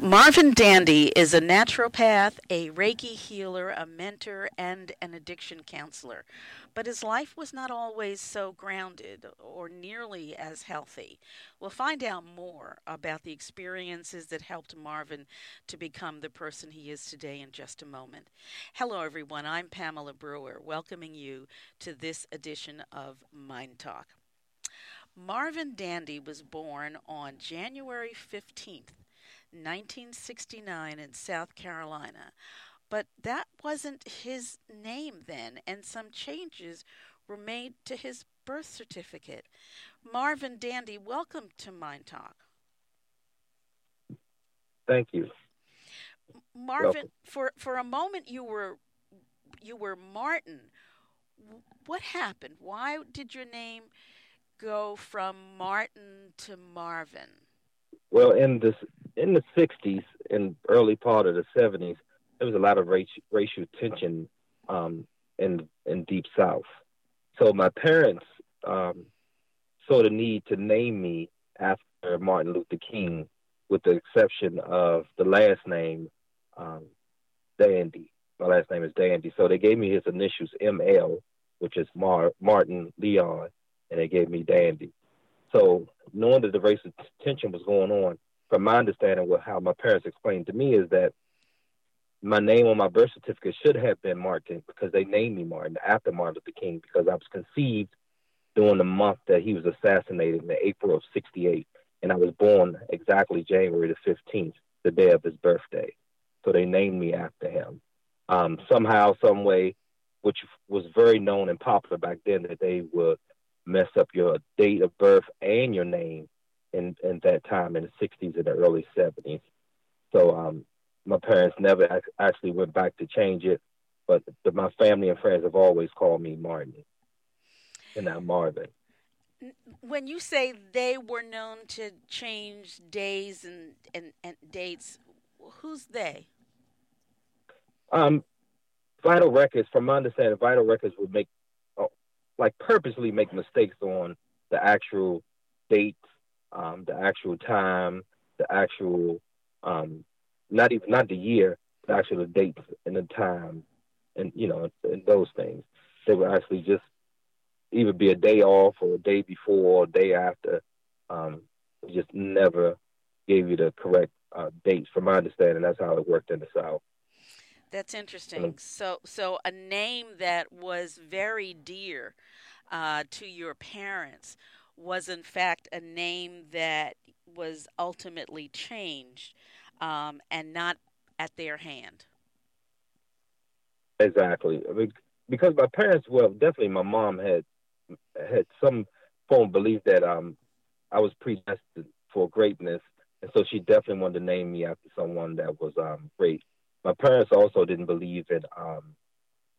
Marvin Dandy is a naturopath, a Reiki healer, a mentor, and an addiction counselor. But his life was not always so grounded or nearly as healthy. We'll find out more about the experiences that helped Marvin to become the person he is today in just a moment. Hello, everyone. I'm Pamela Brewer, welcoming you to this edition of Mind Talk. Marvin Dandy was born on January 15th, 1969 in South Carolina. But that wasn't his name then, and some changes were made to his birth certificate. Marvin Dandy, welcome to Mind Talk. Thank you. Marvin, welcome. for for a moment you were you were Martin. What happened? Why did your name go from Martin to Marvin? Well, in this in the '60s and early part of the '70s, there was a lot of racial, racial tension um, in in Deep South. So my parents um, saw the need to name me after Martin Luther King, with the exception of the last name um, Dandy. My last name is Dandy, so they gave me his initials ML, which is Mar- Martin Leon, and they gave me Dandy. So knowing that the racial tension was going on, from my understanding, what how my parents explained to me is that my name on my birth certificate should have been Martin because they named me Martin after Martin Luther King because I was conceived during the month that he was assassinated in April of '68, and I was born exactly January the 15th, the day of his birthday. So they named me after him. Um, somehow, some way, which was very known and popular back then, that they would mess up your date of birth and your name in, in that time in the 60s and the early 70s. So um, my parents never actually went back to change it, but the, my family and friends have always called me Martin and not Marvin. When you say they were known to change days and, and, and dates, who's they? Um, Vital Records, from my understanding, Vital Records would make, uh, like, purposely make mistakes on the actual dates, um, the actual time, the actual um, not even not the year, the dates and the time, and you know, and those things. They would actually just either be a day off or a day before or a day after. Um, just never gave you the correct uh, dates. From my understanding, that's how it worked in the South. That's interesting. So, so a name that was very dear uh, to your parents was, in fact, a name that was ultimately changed um, and not at their hand. Exactly. Because my parents, well, definitely my mom had had some form of belief that um, I was predestined for greatness, and so she definitely wanted to name me after someone that was um, great. My parents also didn't believe in, um,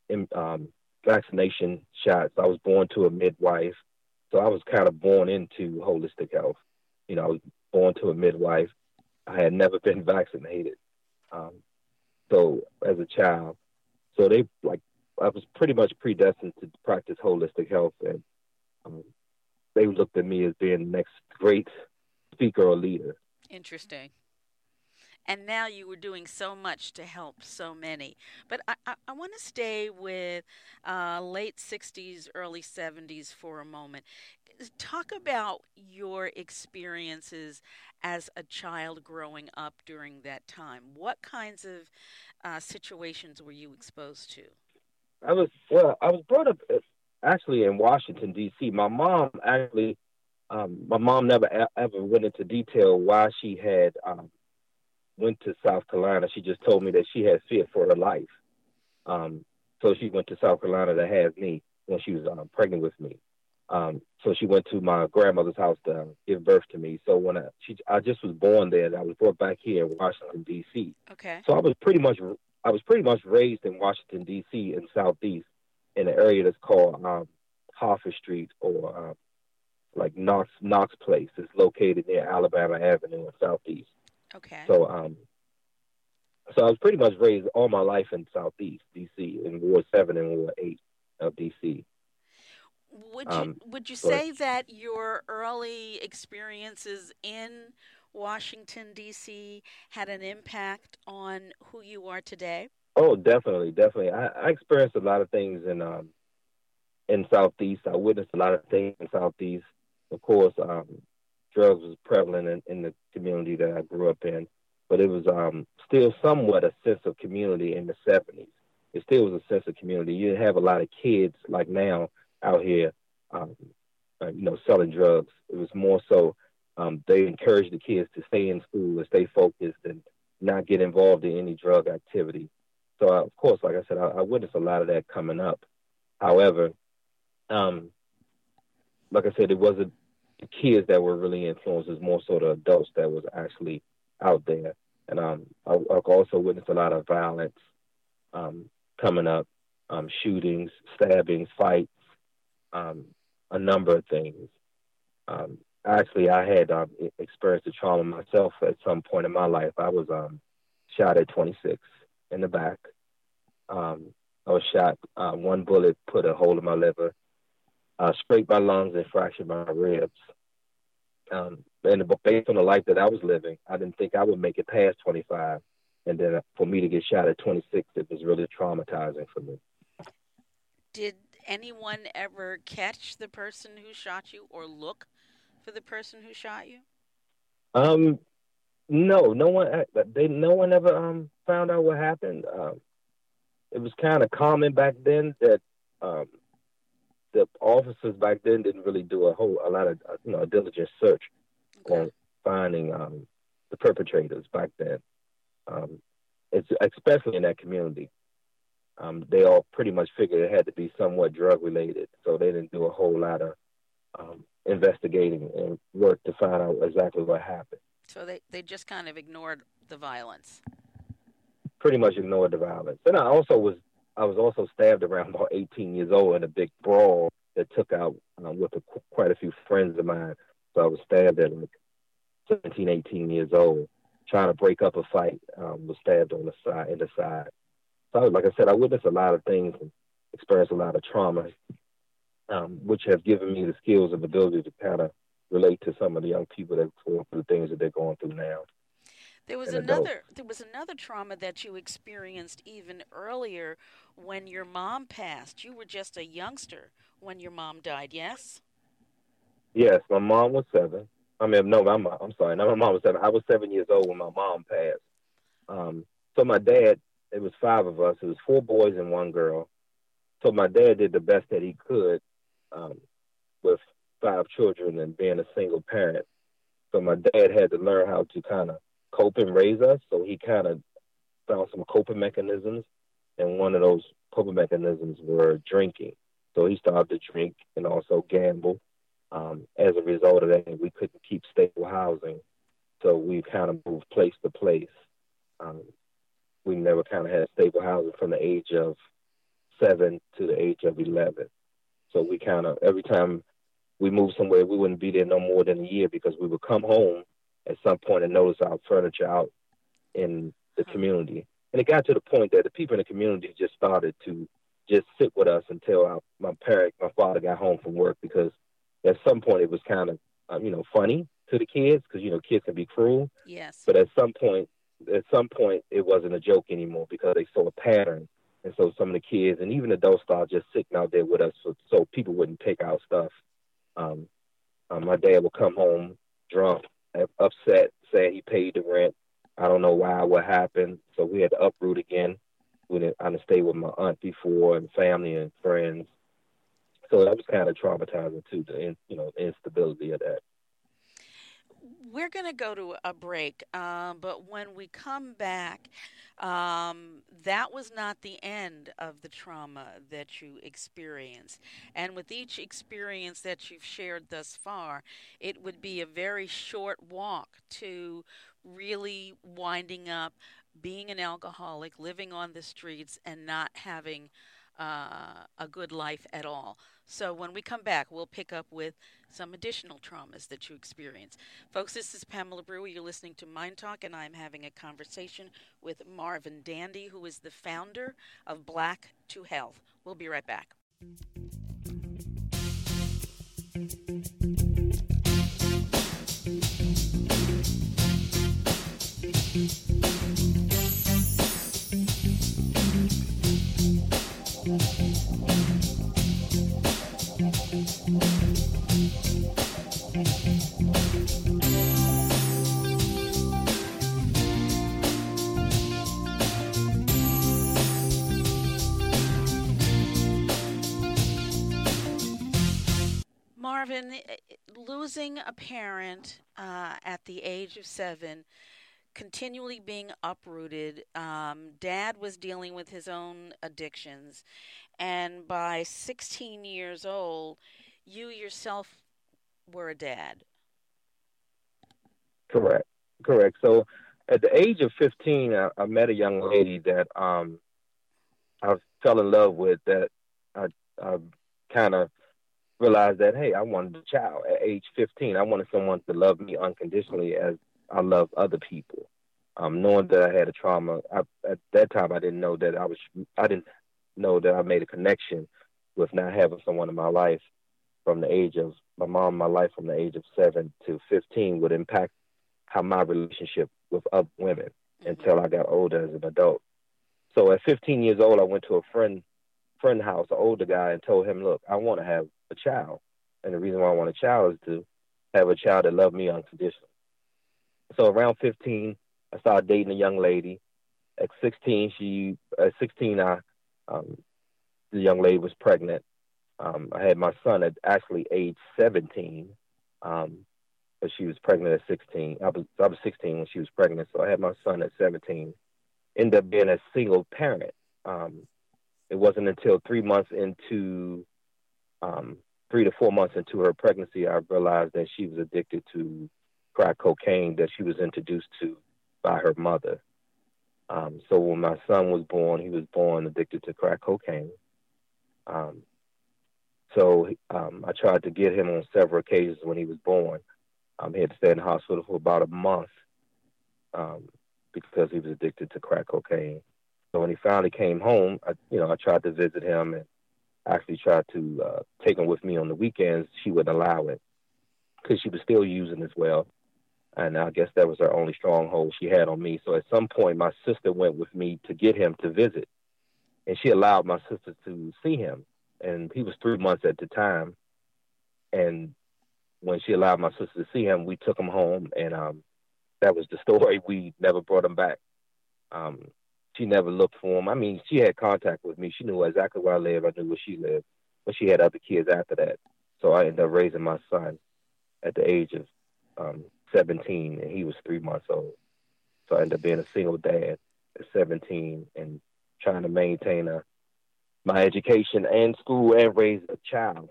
in um, vaccination shots. I was born to a midwife, so I was kind of born into holistic health. You know, I was born to a midwife. I had never been vaccinated. Um, so as a child, so they like I was pretty much predestined to practice holistic health, and um, they looked at me as being the next great speaker or leader. Interesting. And now you were doing so much to help so many. But I, I, I want to stay with uh, late 60s, early 70s for a moment. Talk about your experiences as a child growing up during that time? What kinds of uh, situations were you exposed to? I was well. I was brought up uh, actually in Washington D.C. My mom actually, um, my mom never ever went into detail why she had um, went to South Carolina. She just told me that she had fear for her life. Um, so she went to South Carolina to have me when she was um, pregnant with me. Um, so she went to my grandmother's house to give birth to me. So when I she I just was born there, I was brought back here in Washington D.C. Okay. So I was pretty much I was pretty much raised in Washington D.C. in Southeast in an area that's called um, Hartford Street or um, like Knox Knox Place. It's located near Alabama Avenue in Southeast. Okay. So um, so I was pretty much raised all my life in Southeast D.C. in Ward Seven and Ward Eight of D.C. Would you um, would you say that your early experiences in Washington, D.C. had an impact on who you are today? Oh, definitely, definitely. I, I experienced a lot of things in um, in Southeast. I witnessed a lot of things in Southeast. Of course, um, drugs was prevalent in, in the community that I grew up in, but it was um, still somewhat a sense of community in the 70s. It still was a sense of community. You didn't have a lot of kids like now out here, um, uh, you know, selling drugs. It was more so um, they encouraged the kids to stay in school and stay focused and not get involved in any drug activity. So, uh, of course, like I said, I, I witnessed a lot of that coming up. However, um, like I said, it wasn't kids that were really influenced; was more so the adults that was actually out there. And um, I, I also witnessed a lot of violence um, coming up, um, shootings, stabbings, fights, um, a number of things. Um, actually, I had um, experienced a trauma myself at some point in my life. I was shot at 26 in the back. I was shot. Uh, one bullet put a hole in my liver, uh, scraped my lungs, and fractured my ribs. Um, and based on the life that I was living, I didn't think I would make it past 25. And then for me to get shot at 26, it was really traumatizing for me. Did anyone ever catch the person who shot you or look for the person who shot you? Um, no, no one. Uh, they no one ever um found out what happened. Um, it was kind of common back then that um the officers back then didn't really do a whole a lot of uh, you know a diligent search okay. on finding um the perpetrators back then. Um, it's especially in that community. Um, they all pretty much figured it had to be somewhat drug related, so they didn't do a whole lot of um, investigating and work to find out exactly what happened. So they, they just kind of ignored the violence. Pretty much ignored the violence. And I also was I was also stabbed around about 18 years old in a big brawl that took out um, with a, quite a few friends of mine. So I was stabbed at like 17, 18 years old, trying to break up a fight. Um, was stabbed on the side, in the side. So like I said, I witnessed a lot of things and experienced a lot of trauma um, which have given me the skills and ability to kind of relate to some of the young people that are going through the things that they're going through now. There was another there was another trauma that you experienced even earlier when your mom passed. You were just a youngster when your mom died, yes? Yes, my mom was 7. I mean, no, I'm I'm sorry. No, my mom was 7. I was 7 years old when my mom passed. Um, so my dad, it was five of us. It was four boys and one girl. So my dad did the best that he could um, with five children and being a single parent. So my dad had to learn how to kind of cope and raise us. So he kind of found some coping mechanisms, and one of those coping mechanisms were drinking. So he started to drink and also gamble. Um, as a result of that, we couldn't keep stable housing, so we kind of moved place to place. Um, we never kind of had stable housing from the age of seven to the age of eleven. So we kind of every time we moved somewhere, we wouldn't be there no more than a year because we would come home at some point and notice our furniture out in the hmm. community. And it got to the point that the people in the community just started to just sit with us until our, my parent, my father got home from work because at some point it was kind of, um, you know, funny to the kids because, you know, kids can be cruel. Yes. But at some point, at some point it wasn't a joke anymore because they saw a pattern and so some of the kids and even adults started just sitting out there with us so, so people wouldn't take our stuff. Um, um, my dad would come home drunk, upset, saying he paid the rent. I don't know why, what happened. So we had to uproot again. We didn't, I didn't stay with my aunt before and family and friends. So that was kind of traumatizing too, the you know instability of that we're going to go to a break, um, but when we come back, um, that was not the end of the trauma that you experienced. And with each experience that you've shared thus far, it would be a very short walk to really winding up being an alcoholic, living on the streets, and not having uh, a good life at all. So when we come back, we'll pick up with some additional traumas that you experience. Folks, this is Pamela Brewer. You're listening to Mind Talk, and I'm having a conversation with Marvin Dandy, who is the founder of Black to Health. We'll be right back. Marvin, losing a parent uh, at the age of seven, continually being uprooted, um, dad was dealing with his own addictions, and by 16 years old, you yourself were a dad. Correct, correct. So at the age of 15, I, I met a young lady that um, I fell in love with that I, I kind of realized that hey, I wanted a child at age 15. I wanted someone to love me unconditionally as I love other people. Um, knowing that I had a trauma, I, at that time I didn't know that I was. I didn't know that I made a connection with not having someone in my life from the age of my mom. My life from the age of seven to 15 would impact how my relationship with other women mm-hmm. until I got older as an adult. So at 15 years old, I went to a friend friend house, an older guy, and told him, "Look, I want to have a child. And the reason why I want a child is to have a child that loved me unconditionally. So around 15, I started dating a young lady. At 16, she at 16, I um, the young lady was pregnant. Um, I had my son at actually age 17, um, but she was pregnant at 16. I was I was 16 when she was pregnant, so I had my son at 17. Ended up being a single parent. Um, it wasn't until three months into um, three to four months into her pregnancy, I realized that she was addicted to crack cocaine that she was introduced to by her mother. Um, so when my son was born, he was born addicted to crack cocaine. Um, so um, I tried to get him on several occasions when he was born. Um, he had to stay in the hospital for about a month um, because he was addicted to crack cocaine. So when he finally came home, I, you know, I tried to visit him and actually tried to uh, take him with me on the weekends, she wouldn't allow it because she was still using as well. And I guess that was her only stronghold she had on me. So at some point, my sister went with me to get him to visit. And she allowed my sister to see him. And he was three months at the time. And when she allowed my sister to see him, we took him home. And um, that was the story. We never brought him back. Um, she never looked for him. I mean, she had contact with me. She knew exactly where I lived. I knew where she lived. But she had other kids after that. So I ended up raising my son at the age of um, 17, and he was three months old. So I ended up being a single dad at 17 and trying to maintain a, my education and school and raise a child.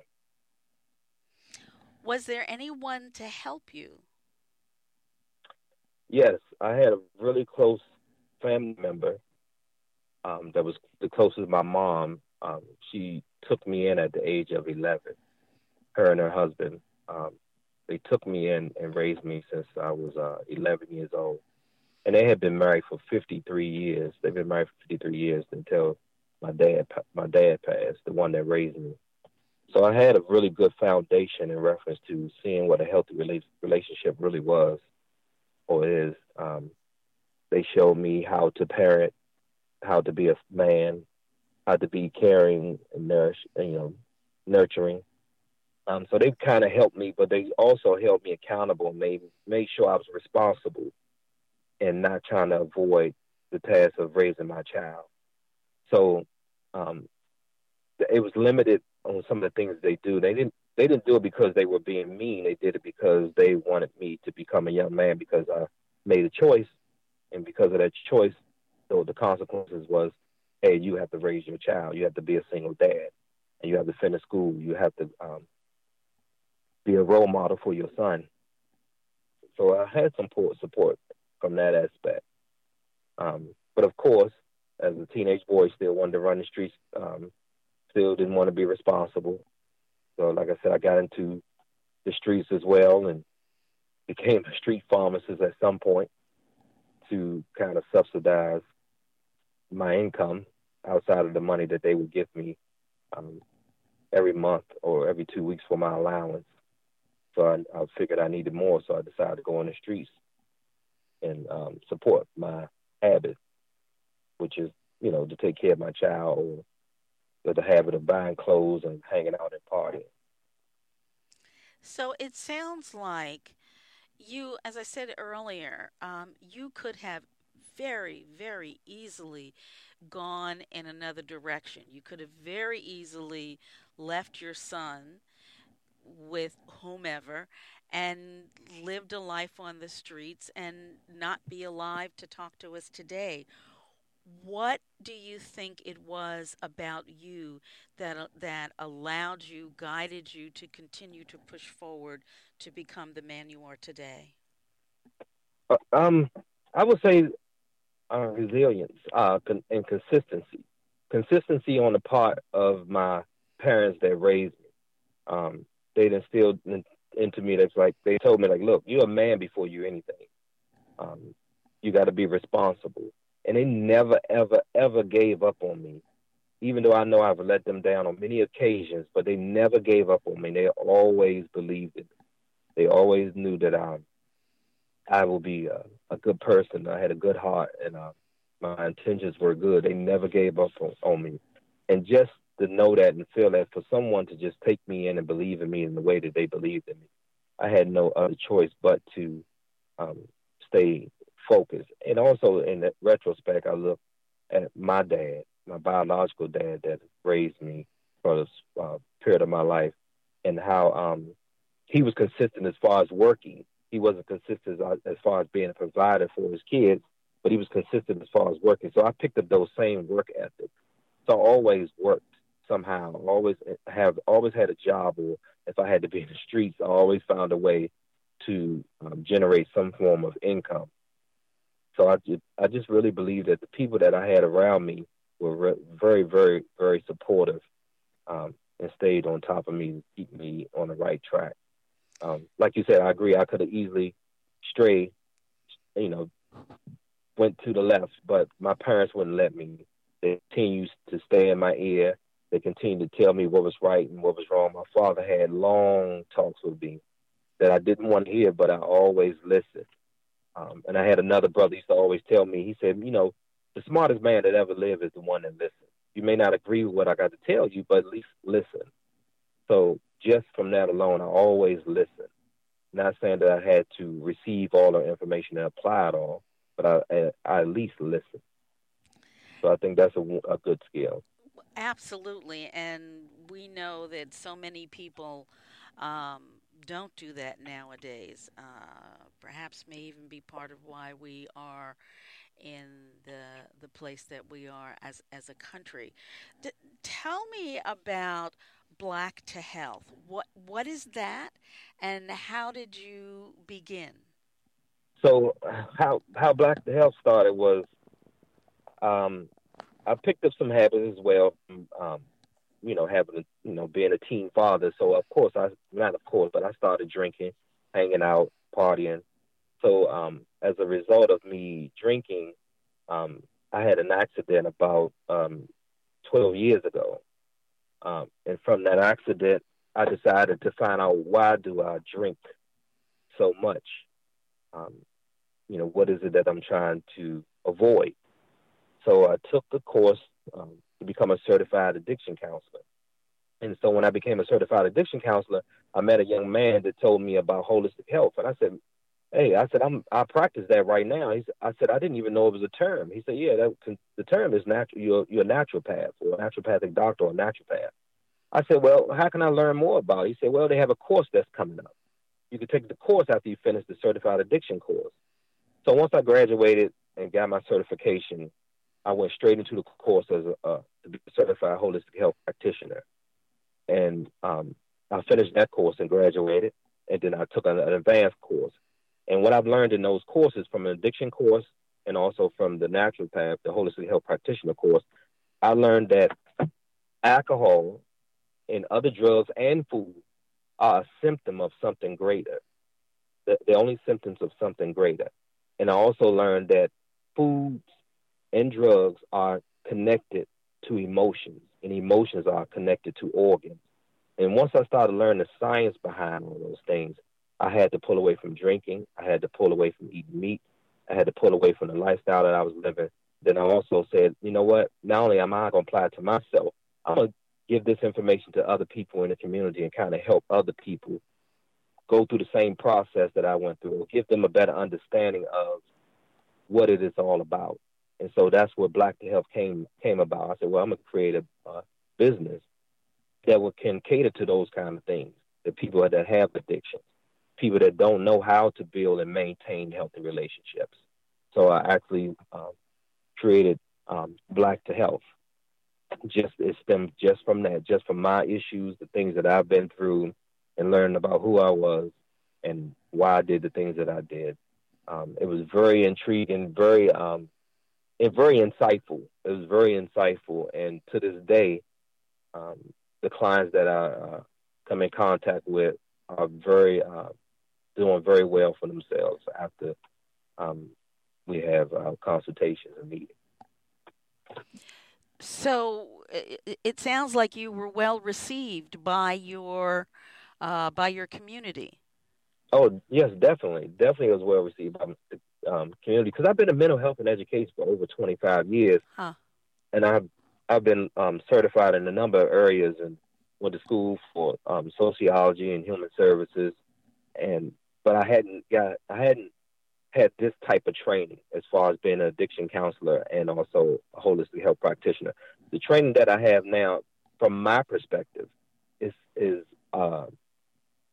Was there anyone to help you? Yes, I had a really close family member um, that was the closest my mom. Um, she took me in at the age of 11. Her and her husband, um, they took me in and raised me since I was uh, 11 years old. And they had been married for 53 years. They've been married for 53 years until my dad my dad passed, the one that raised me. So I had a really good foundation in reference to seeing what a healthy relationship really was or is. Um, they showed me how to parent how to be a man, how to be caring and nourish, you know, nurturing. Um, so they kind of helped me, but they also held me accountable, made made sure I was responsible, and not trying to avoid the task of raising my child. So um, it was limited on some of the things they do. They didn't they didn't do it because they were being mean. They did it because they wanted me to become a young man because I made a choice, and because of that choice, so the consequences was, hey, you have to raise your child. You have to be a single dad, and you have to finish school. You have to um, be a role model for your son. So I had some support from that aspect. Um, but of course, as a teenage boy, still wanted to run the streets. Um, still didn't want to be responsible. So, like I said, I got into the streets as well and became a street pharmacist at some point to kind of subsidize my income outside of the money that they would give me um, every month or every two weeks for my allowance. So I, I figured I needed more, so I decided to go on the streets. and um, support my habit, which is you know to take care of my child or the habit of buying clothes and hanging out and partying. So it sounds like you, as I said earlier, um, you could have very, very easily gone in another direction. You could have very easily left your son with whomever and lived a life on the streets and not be alive to talk to us today. What do you think it was about you that uh, that allowed you, guided you to continue to push forward to become the man you are today? Uh, um, I would say uh, resilience uh, con- and consistency. Consistency on the part of my parents that raised me. Um, they instilled in, into me that's like they told me like, look, you're a man before you're anything. Um, you got to be responsible, and they never, ever, ever gave up on me. Even though I know I've let them down on many occasions, but they never gave up on me. They always believed it. They always knew that I, I will be a, a good person. I had a good heart, and uh, my intentions were good. They never gave up on, on me, and just to know that and feel that for someone to just take me in and believe in me in the way that they believed in me, I had no other choice but to um, stay focused. And also, in retrospect, I look at my dad, my biological dad that raised me for this uh, period of my life, and how um, he was consistent as far as working. He wasn't consistent as, far as being a provider for his kids, but he was consistent as far as working. So I picked up those same work ethics. So I always worked somehow. Always have always had a job, or if I had to be in the streets, I always found a way to um, generate some form of income. So I just, I just really believe that the people that I had around me were re- very, very, very supportive um, and stayed on top of me to keep me on the right track. Um, like you said, I agree. I could have easily strayed, you know, went to the left, but my parents wouldn't let me. They continued to stay in my ear they continued to tell me what was right and what was wrong. My father had long talks with me that I didn't want to hear, but I always listened. Um, and I had another brother used to always tell me, he said, you know, the smartest man that ever lived is the one that listens. You may not agree with what I got to tell you, but at least listen. So just from that alone, I always listen. Not saying that I had to receive all the information and apply it all, but I, I at least listen. So I think that's a, a good skill. Absolutely, and we know that so many people um, don't do that nowadays. Uh, perhaps may even be part of why we are in the the place that we are as as a country. D- tell me about Black to Health. What what is that, and how did you begin? So how how Black to Health started was um, I picked up some habits as well. Um, you know, having you know being a teen father. So of course I not of course, but I started drinking, hanging out, partying. So um, as a result of me drinking, um, I had an accident about um, 12 years ago. Um, and from that accident, I decided to find out why do I drink so much. Um, you know, what is it that I'm trying to avoid? So I took the course um, to become a certified addiction counselor. And so when I became a certified addiction counselor, I met a young man that told me about holistic health. And I said, Hey, I said, I'm, I practice that right now. I said, I didn't even know it was a term. He said, yeah, that, the term is natural. You're, you're a naturopath or a naturopathic doctor or a naturopath. I said, well, how can I learn more about it? He said, well, they have a course that's coming up. You can take the course after you finish the certified addiction course. So once I graduated and got my certification, I went straight into the course as a, a certified holistic health practitioner, and um, I finished that course and graduated, and then I took an, an advanced course. And what I've learned in those courses, from an addiction course and also from the naturopath, the holistic health practitioner course, I learned that alcohol and other drugs and food are a symptom of something greater. The, the only symptoms of something greater. And I also learned that foods and drugs are connected to emotions, and emotions are connected to organs. And once I started learning the science behind all those things, I had to pull away from drinking. I had to pull away from eating meat. I had to pull away from the lifestyle that I was living. Then I also said, you know what? Not only am I going to apply it to myself, I'm going to give this information to other people in the community and kind of help other people go through the same process that I went through, give them a better understanding of what it is all about. And so that's where Black to Health came came about. I said, well, I'm gonna create a uh, business that will, can cater to those kind of things. The people that have addictions, people that don't know how to build and maintain healthy relationships. So I actually um, created um, Black to Health. Just it stemmed just from that, just from my issues, the things that I've been through, and learning about who I was and why I did the things that I did. Um, it was very intriguing, very um, and very insightful. It was very insightful, and to this day, um, the clients that I uh, come in contact with are very uh, doing very well for themselves after um, we have uh, consultations and meetings. So it, sounds like you were well received by your uh, by your community. Oh yes, definitely, definitely was well received by the um, community because I've been in mental health and education for over 25 years, huh. and I've I've been um, certified in a number of areas and went to school for um, sociology and human services, and but I hadn't got I hadn't had this type of training as far as being an addiction counselor and also a holistic health practitioner. The training that I have now, from my perspective, is is uh,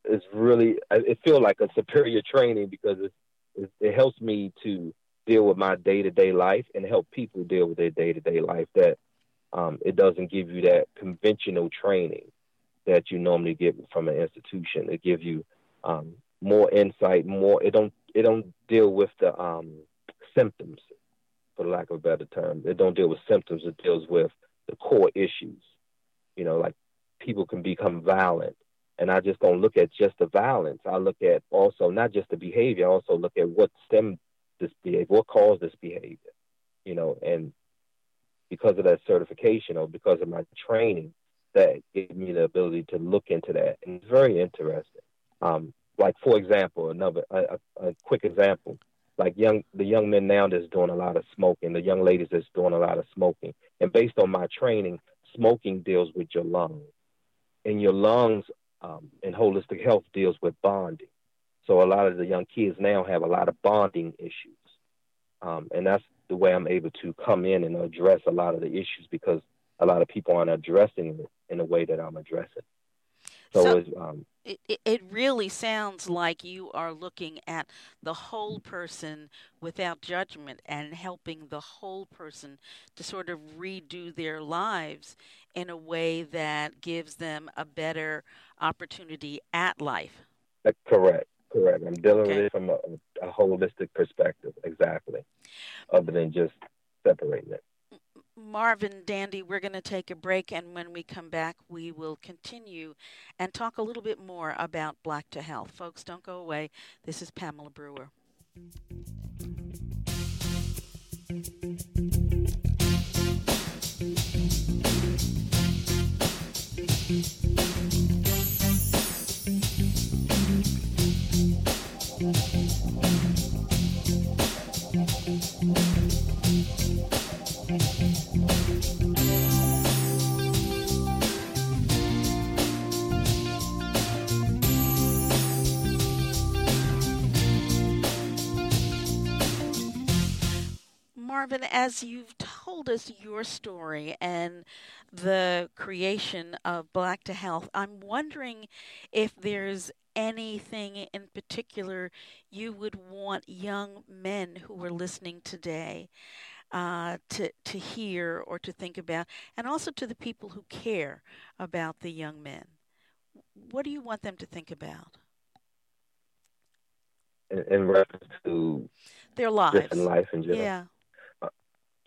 is really it feels like a superior training because it, it, it helps me to deal with my day to day life and help people deal with their day to day life. That um, it doesn't give you that conventional training that you normally get from an institution. It gives you um, more insight, more. It don't it don't deal with the um, symptoms, for lack of a better term. It don't deal with symptoms. It deals with the core issues. You know, like people can become violent and I just don't look at just the violence. I look at also not just the behavior. I also look at what stemmed this behavior, what caused this behavior, you know. And because of that certification or because of my training, that gave me the ability to look into that, and it's very interesting. Um, like for example, another a, a quick example, like young the young men now that's doing a lot of smoking, the young ladies that's doing a lot of smoking, and based on my training, smoking deals with your lungs and your lungs um, and holistic health deals with bonding. So a lot of the young kids now have a lot of bonding issues, um, and that's the way I'm able to come in and address a lot of the issues because a lot of people aren't addressing it in the way that I'm addressing. So, so um, it, it really sounds like you are looking at the whole person without judgment and helping the whole person to sort of redo their lives in a way that gives them a better opportunity at life. correct, correct. I'm dealing okay. with it from a, a holistic perspective, exactly, other than just separating it. Marvin Dandy, we're going to take a break, and when we come back, we will continue and talk a little bit more about Black to Health. Folks, don't go away. This is Pamela Brewer. Marvin, as you've told us your story and the creation of Black to Health, I'm wondering if there's anything in particular you would want young men who are listening today uh, to to hear or to think about, and also to the people who care about the young men. What do you want them to think about? In, in reference to their lives, life in general. Yeah.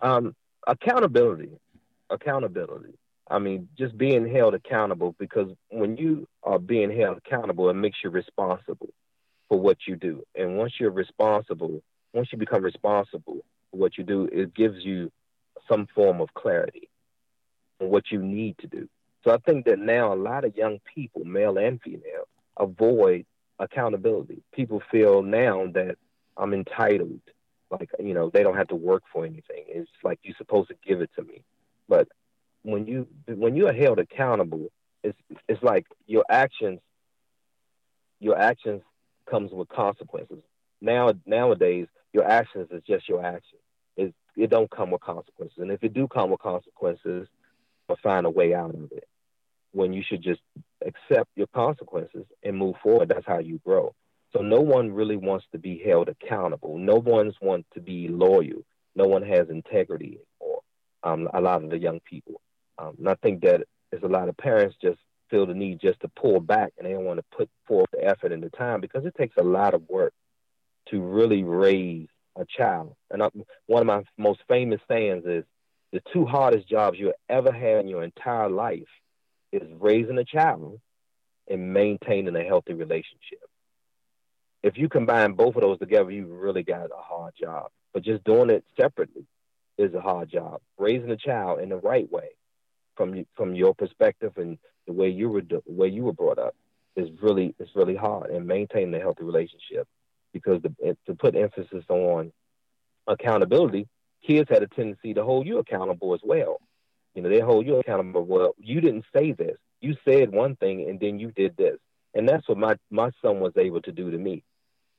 Um, accountability, accountability. I mean, just being held accountable because when you are being held accountable, it makes you responsible for what you do. And once you're responsible, once you become responsible for what you do, it gives you some form of clarity on what you need to do. So I think that now a lot of young people, male and female, avoid accountability. People feel now that I'm entitled like you know they don't have to work for anything. It's like you're supposed to give it to me. But when you when you are held accountable, it's it's like your actions your actions comes with consequences. Now nowadays your actions is just your actions. It it don't come with consequences. And if it do come with consequences, or find a way out of it. When you should just accept your consequences and move forward. That's how you grow. So no one really wants to be held accountable. No one's want to be loyal. No one has integrity or um, a lot of the young people. Um, and I think that there's a lot of parents just feel the need just to pull back and they don't want to put forth the effort and the time because it takes a lot of work to really raise a child. And I, one of my most famous sayings is the two hardest jobs you'll ever have in your entire life is raising a child and maintaining a healthy relationship if you combine both of those together, you really got a hard job. But just doing it separately is a hard job. Raising a child in the right way, from from your perspective and the way you were the way you were brought up, is really is really hard. And maintaining a healthy relationship, because the, to put emphasis on accountability, kids had a tendency to hold you accountable as well. You know, they hold you accountable. Well, you didn't say this. You said one thing and then you did this. And that's what my, my son was able to do to me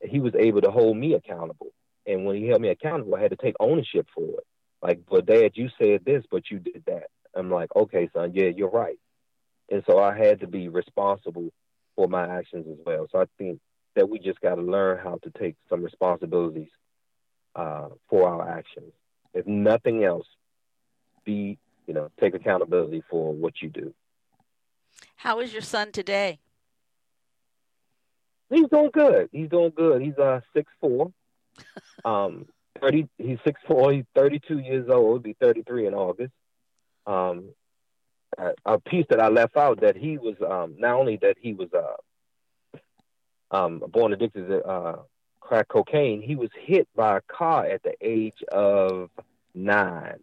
he was able to hold me accountable. And when he held me accountable, I had to take ownership for it. Like, but dad, you said this, but you did that. I'm like, okay, son, yeah, you're right. And so I had to be responsible for my actions as well. So I think that we just got to learn how to take some responsibilities uh, for our actions. If nothing else, be, you know, take accountability for what you do. How is your son today? He's doing good. He's doing good. He's uh six four. Um, thirty. He's six four. He's thirty two years old. He'll be thirty three in August. Um, a, a piece that I left out that he was um not only that he was uh um born addicted to uh crack cocaine. He was hit by a car at the age of nine.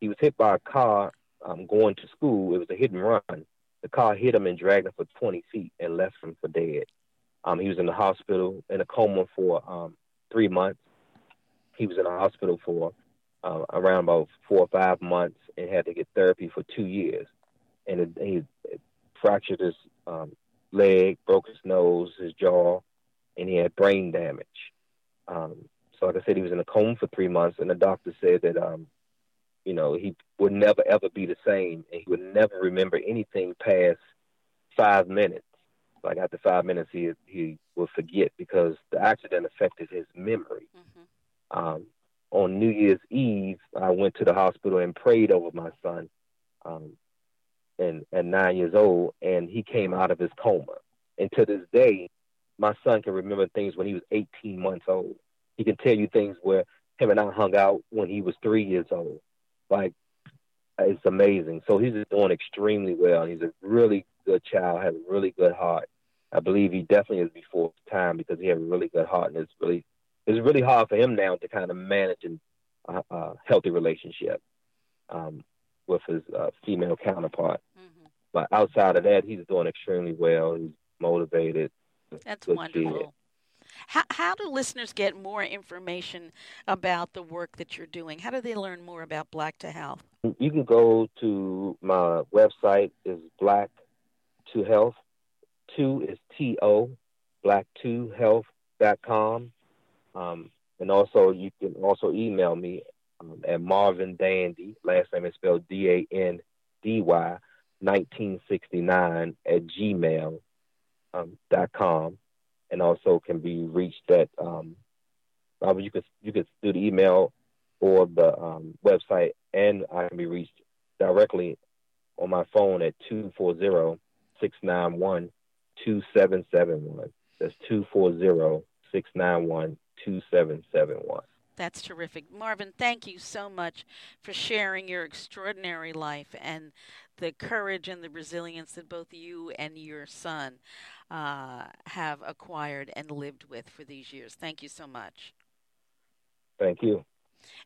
He was hit by a car um, going to school. It was a hit and run. The car hit him and dragged him for 20 feet and left him for dead. Um, he was in the hospital in a coma for um, three months. He was in the hospital for uh, around about four or five months and had to get therapy for two years. And it, he it fractured his um, leg, broke his nose, his jaw, and he had brain damage. Um, so, like I said, he was in a coma for three months, and the doctor said that, um, you know, he would never ever be the same, and he would never remember anything past five minutes like after five minutes he he will forget because the accident affected his memory. Mm-hmm. Um, on New Year's Eve, I went to the hospital and prayed over my son, um, and at nine years old, and he came out of his coma. And to this day, my son can remember things when he was 18 months old. He can tell you things where him and I hung out when he was three years old. Like it's amazing. So he's doing extremely well. He's a really good child, has a really good heart. I believe he definitely is before time because he has a really good heart, and it's really it's really hard for him now to kind of manage a, a healthy relationship um, with his uh, female counterpart. Mm-hmm. But outside of that, he's doing extremely well. He's motivated. That's wonderful. How, how do listeners get more information about the work that you're doing? How do they learn more about Black to Health? You can go to my website is Black to Health. Two is T O, black2health.com. Um, and also, you can also email me um, at Marvin Dandy, last name is spelled D A N D Y, 1969 at gmail um, dot com, and also can be reached at um, you could you could do the email or the um, website, and I can be reached directly on my phone at 240 691 2771. That's 240 691 2771. That's terrific. Marvin, thank you so much for sharing your extraordinary life and the courage and the resilience that both you and your son uh, have acquired and lived with for these years. Thank you so much. Thank you.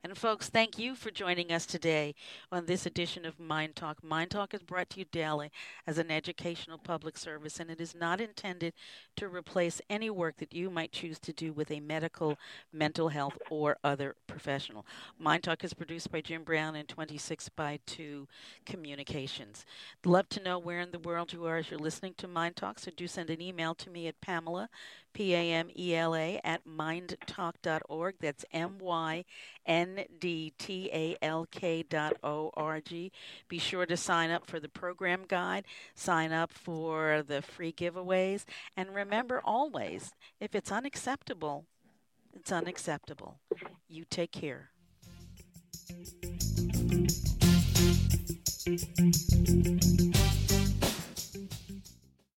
And folks, thank you for joining us today on this edition of Mind Talk. Mind Talk is brought to you daily as an educational public service, and it is not intended to replace any work that you might choose to do with a medical, mental health, or other professional. Mind Talk is produced by Jim Brown and 26 by 2 Communications. Love to know where in the world you are as you're listening to Mind Talk, so do send an email to me at Pamela, P A M E L A, at myndtalk.org. That's M Y N D T A L K dot O R G. Be sure to sign up for the program guide, sign up for the free giveaways, and remember always if it's unacceptable, it's unacceptable. You take care. Thank you.